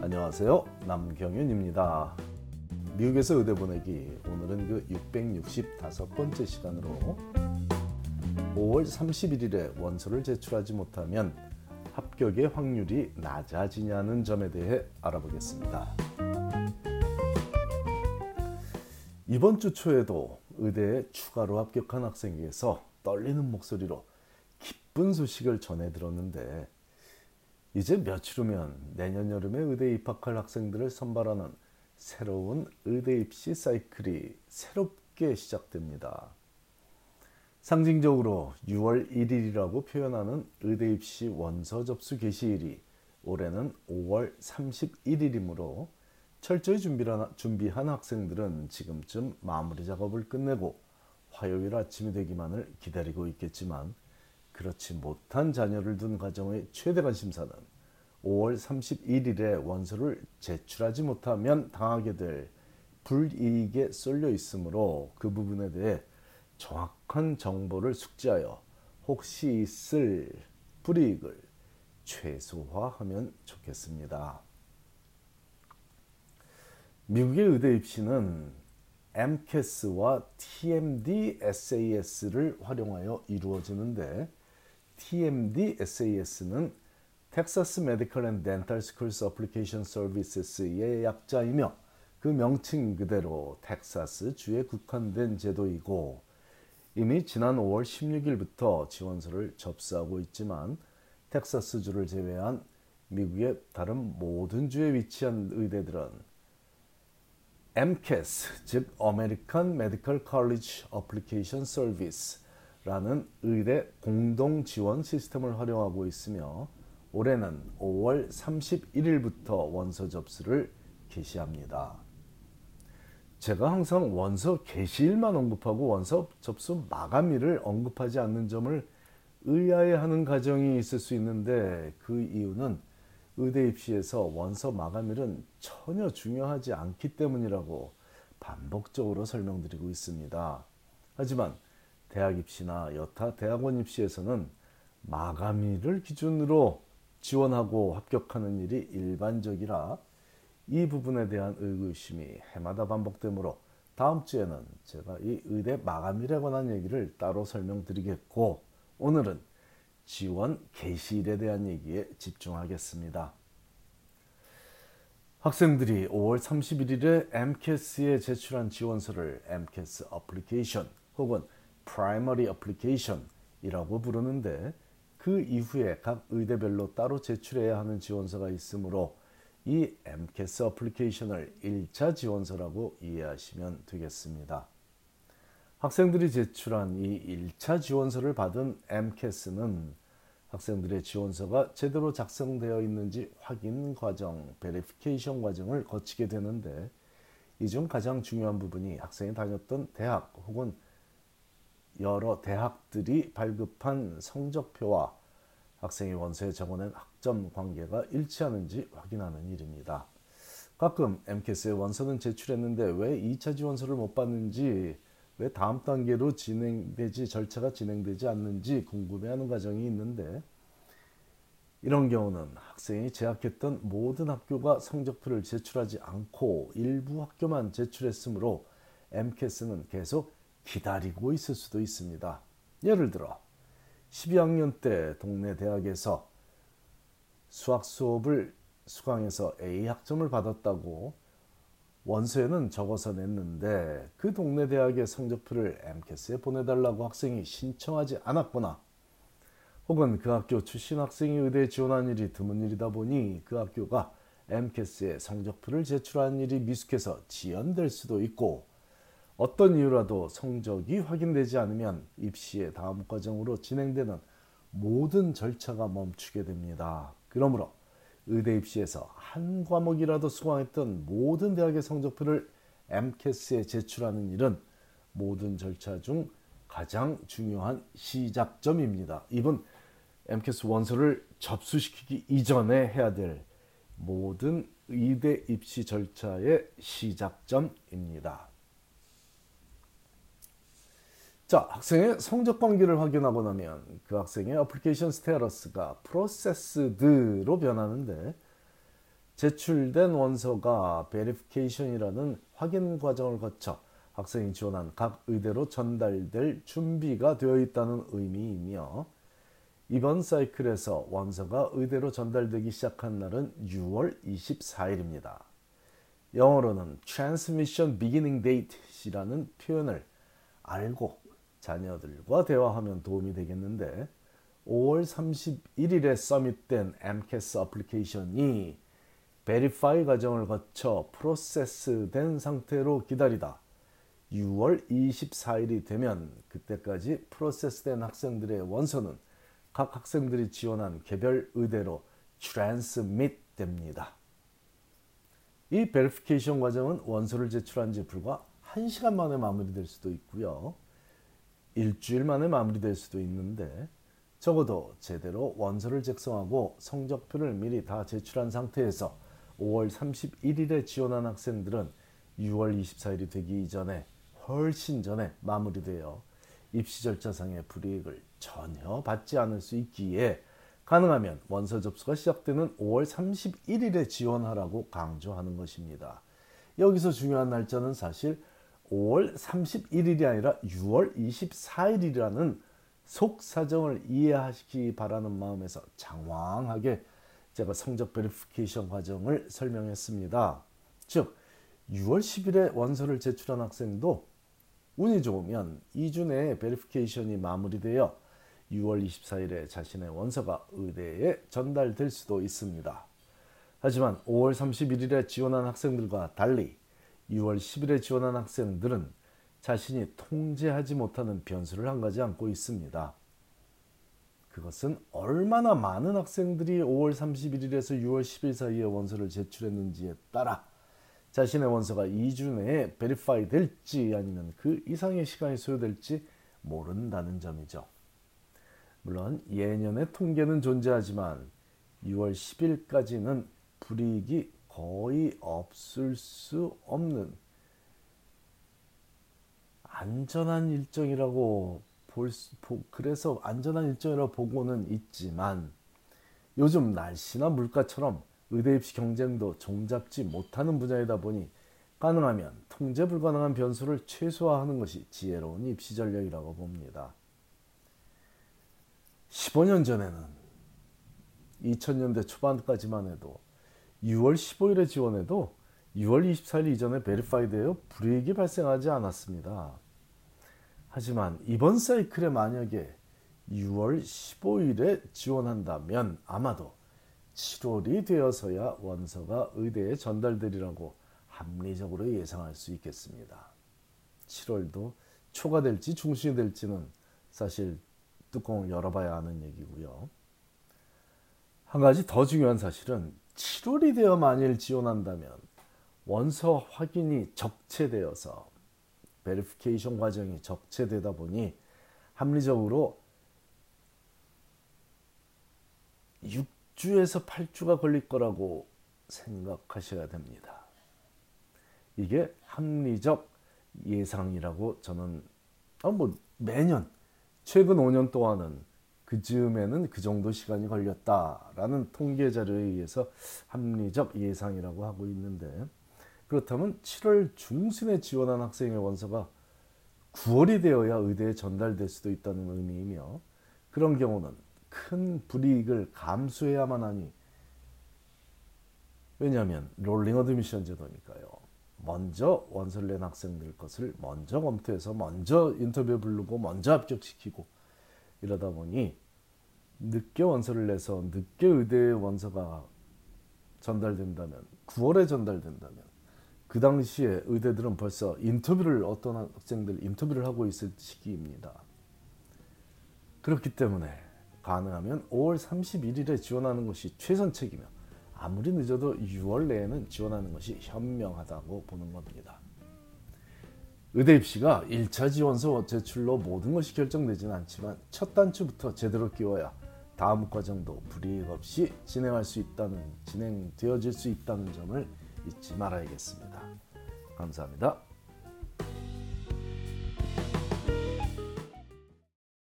안녕하세요. 남경윤입니다. 미국에서 의대 보내기 오늘은 그 665번째 시간으로 5월 31일에 원서를 제출하지 못하면 합격의 확률이 낮아지냐는 점에 대해 알아보겠습니다. 이번 주 초에도 의대에 추가로 합격한 학생에게서 떨리는 목소리로 기쁜 소식을 전해 들었는데 이제 며칠 후면 내년 여름에 의대에 입학할 학생들을 선발하는 새로운 의대 입시 사이클이 새롭게 시작됩니다. 상징적으로 6월 1일이라고 표현하는 의대 입시 원서 접수 개시일이 올해는 5월 31일이므로 철저히 준비한 학생들은 지금쯤 마무리 작업을 끝내고 화요일 아침이 되기만을 기다리고 있겠지만 그렇지 못한 자녀를 둔 가정의 최대 관심사는 5월 31일에 원서를 제출하지 못하면 당하게 될 불이익에 쏠려 있으므로 그 부분에 대해 정확한 정보를 숙지하여 혹시 있을 불이익을 최소화하면 좋겠습니다. 미국의 의대 입시는 MCAS와 TMD SAS를 활용하여 이루어지는데 TMDSAS는 Texas Medical and Dental Schools Application Service의 약자이며 그 명칭 그대로 텍사스 주에 국한된 제도이고 이미 지난 5월 16일부터 지원서를 접수하고 있지만 텍사스주를 제외한 미국의 다른 모든 주에 위치한 의대들은 AMCAS, 즉 American Medical College Application Service라는 의대 공동 지원 시스템을 활용하고 있으며 올해는 5월 31일부터 원서 접수를 개시합니다. 제가 항상 원서 개시일만 언급하고 원서 접수 마감일을 언급하지 않는 점을 의아해하는 가정이 있을 수 있는데 그 이유는 의대 입시에서 원서 마감일은 전혀 중요하지 않기 때문이라고 반복적으로 설명드리고 있습니다. 하지만 대학 입시나 여타 대학원 입시에서는 마감일을 기준으로 지원하고 합격하는 일이 일반적이라 이 부분에 대한 의구심이 해마다 반복되므로 다음 주에는 제가 이 의대 마감일에 관한 얘기를 따로 설명드리겠고 오늘은 지원 개시일에 대한 얘기에 집중하겠습니다. 학생들이 5월 31일에 MCAS에 제출한 지원서를 MCAS 어플리케이션 혹은 Primary Application이라고 부르는데 그 이후에 각 의대별로 따로 제출해야 하는 지원서가 있으므로 이 MCAS 어플리케이션을 1차 지원서라고 이해하시면 되겠습니다. 학생들이 제출한 이 1차 지원서를 받은 MCAS는 학생들의 지원서가 제대로 작성되어 있는지 확인 과정, 베리피케이션 과정을 거치게 되는데 이 중 가장 중요한 부분이 학생이 다녔던 대학 혹은 여러 대학들이 발급한 성적표와 학생이 원서에 적어낸 학점 관계가 일치하는지 확인하는 일입니다. 가끔 MCAS의 원서는 제출했는데 왜 2차 지원서를 못 받는지 왜 다음 단계로 진행되지 절차가 진행되지 않는지 궁금해하는 과정이 있는데 이런 경우는 학생이 재학했던 모든 학교가 성적표를 제출하지 않고 일부 학교만 제출했으므로 MCAS는 계속 기다리고 있을 수도 있습니다. 예를 들어 12학년 때 동네 대학에서 수학 수업을 수강해서 A 학점을 받았다고 원서에는 적어서 냈는데 그 동네 대학의 성적표를 MCAS에 보내달라고 학생이 신청하지 않았거나 혹은 그 학교 출신 학생이 의대에 지원한 일이 드문 일이다 보니 그 학교가 MCAS에 성적표를 제출한 일이 미숙해서 지연될 수도 있고 어떤 이유라도 성적이 확인되지 않으면 입시의 다음 과정으로 진행되는 모든 절차가 멈추게 됩니다. 그러므로 의대 입시에서 한 과목이라도 수강했던 모든 대학의 성적표를 MCAS에 제출하는 일은 모든 절차 중 가장 중요한 시작점입니다. 이번 AMCAS 원서를 접수시키기 이전에 해야 될 모든 의대 입시 절차의 시작점입니다. 자, 학생의 성적 관계를 확인하고 나면 그 학생의 어플리케이션 스테러스가 프로세스드로 변하는데 제출된 원서가 verification이라는 확인 과정을 거쳐 학생이 지원한 각 의대로 전달될 준비가 되어 있다는 의미이며 이번 사이클에서 원서가 의대로 전달되기 시작한 날은 6월 24일입니다. 영어로는 Transmission Beginning Date이라는 표현을 알고 자녀들과 대화하면 도움이 되겠는데 5월 31일에 서밋된 MCAS 어플리케이션이 베리파이 과정을 거쳐 프로세스된 상태로 기다리다 6월 24일이 되면 그때까지 프로세스된 학생들의 원서는 각 학생들이 지원한 개별 의대로 트랜스밋 됩니다. 이 베리피케이션 과정은 원서를 제출한 지 불과 1시간 만에 마무리될 수도 있고요. 일주일 만에 마무리될 수도 있는데 적어도 제대로 원서를 작성하고 성적표를 미리 다 제출한 상태에서 5월 31일에 지원한 학생들은 6월 24일이 되기 이전에 훨씬 전에 마무리되어 입시 절차상의 불이익을 전혀 받지 않을 수 있기에 가능하면 원서 접수가 시작되는 5월 31일에 지원하라고 강조하는 것입니다. 여기서 중요한 날짜는 사실 5월 31일이 아니라 6월 24일이라는 속 사정을 이해하시기 바라는 마음에서 장황하게 제가 성적 베리피케이션 과정을 설명했습니다. 즉 6월 10일에 원서를 제출한 학생도 운이 좋으면 2주 내에 베리피케이션이 마무리되어 6월 24일에 자신의 원서가 의대에 전달될 수도 있습니다. 하지만 5월 31일에 지원한 학생들과 달리 6월 10일에 지원한 학생들은 자신이 통제하지 못하는 변수를 한 가지 안고 있습니다. 그것은 얼마나 많은 학생들이 5월 31일에서 6월 10일 사이에 원서를 제출했는지에 따라 자신의 원서가 2주 내에 베리파이 될지 아니면 그 이상의 시간이 소요될지 모른다는 점이죠. 물론 예년의 통계는 존재하지만 6월 10일까지는 불이익이 거의 없을 수 없는 안전한 일정이라고 볼 수, 그래서 안전한 일정이라고 보고는 있지만 요즘 날씨나 물가처럼 의대 입시 경쟁도 종잡지 못하는 분야이다 보니 가능하면 통제 불가능한 변수를 최소화하는 것이 지혜로운 입시 전략이라고 봅니다. 15년 전에는 2000년대 초반까지만 해도 6월 15일에 지원해도 6월 24일 이전에 verified되어 불이익이 발생하지 않았습니다. 하지만 이번 사이클에 만약에 6월 15일에 지원한다면 아마도 7월이 되어서야 원서가 의대에 전달되리라고 합리적으로 예상할 수 있겠습니다. 7월도 초가 될지 중순이 될지는 사실 뚜껑을 열어봐야 하는 얘기고요. 한 가지 더 중요한 사실은 7월이 되어 만일 지원한다면 원서 확인이 적체되어서 베리피케이션 과정이 적체되다 보니 합리적으로 6주에서 8주가 걸릴 거라고 생각하셔야 됩니다. 이게 합리적 예상이라고 저는 아, 뭐 매년 최근 5년 동안은 그 즈음에는 그 정도 시간이 걸렸다라는 통계 자료에 의해서 합리적 예상이라고 하고 있는데 그렇다면 7월 중순에 지원한 학생의 원서가 9월이 되어야 의대에 전달될 수도 있다는 의미이며 그런 경우는 큰 불이익을 감수해야만 하니 왜냐하면 rolling admission 제도니까요. 먼저 원서를 낸 학생들 것을 먼저 검토해서 먼저 인터뷰 부르고 먼저 합격시키고 이러다 보니 늦게 원서를 내서 늦게 의대 원서가 전달된다면 9월에 전달된다면 그 당시에 의대들은 벌써 인터뷰를 어떤 학생들 인터뷰를 하고 있을 시기입니다. 그렇기 때문에 가능하면 5월 31일에 지원하는 것이 최선책이며 아무리 늦어도 6월 내에는 지원하는 것이 현명하다고 보는 겁니다. 의대 입시가 1차 지원서 제출로 모든 것이 결정되지는 않지만 첫 단추부터 제대로 끼워야 다음 과정도 불이익 없이 진행할 수 있다는 진행되어질 수 있다는 점을 잊지 말아야겠습니다. 감사합니다.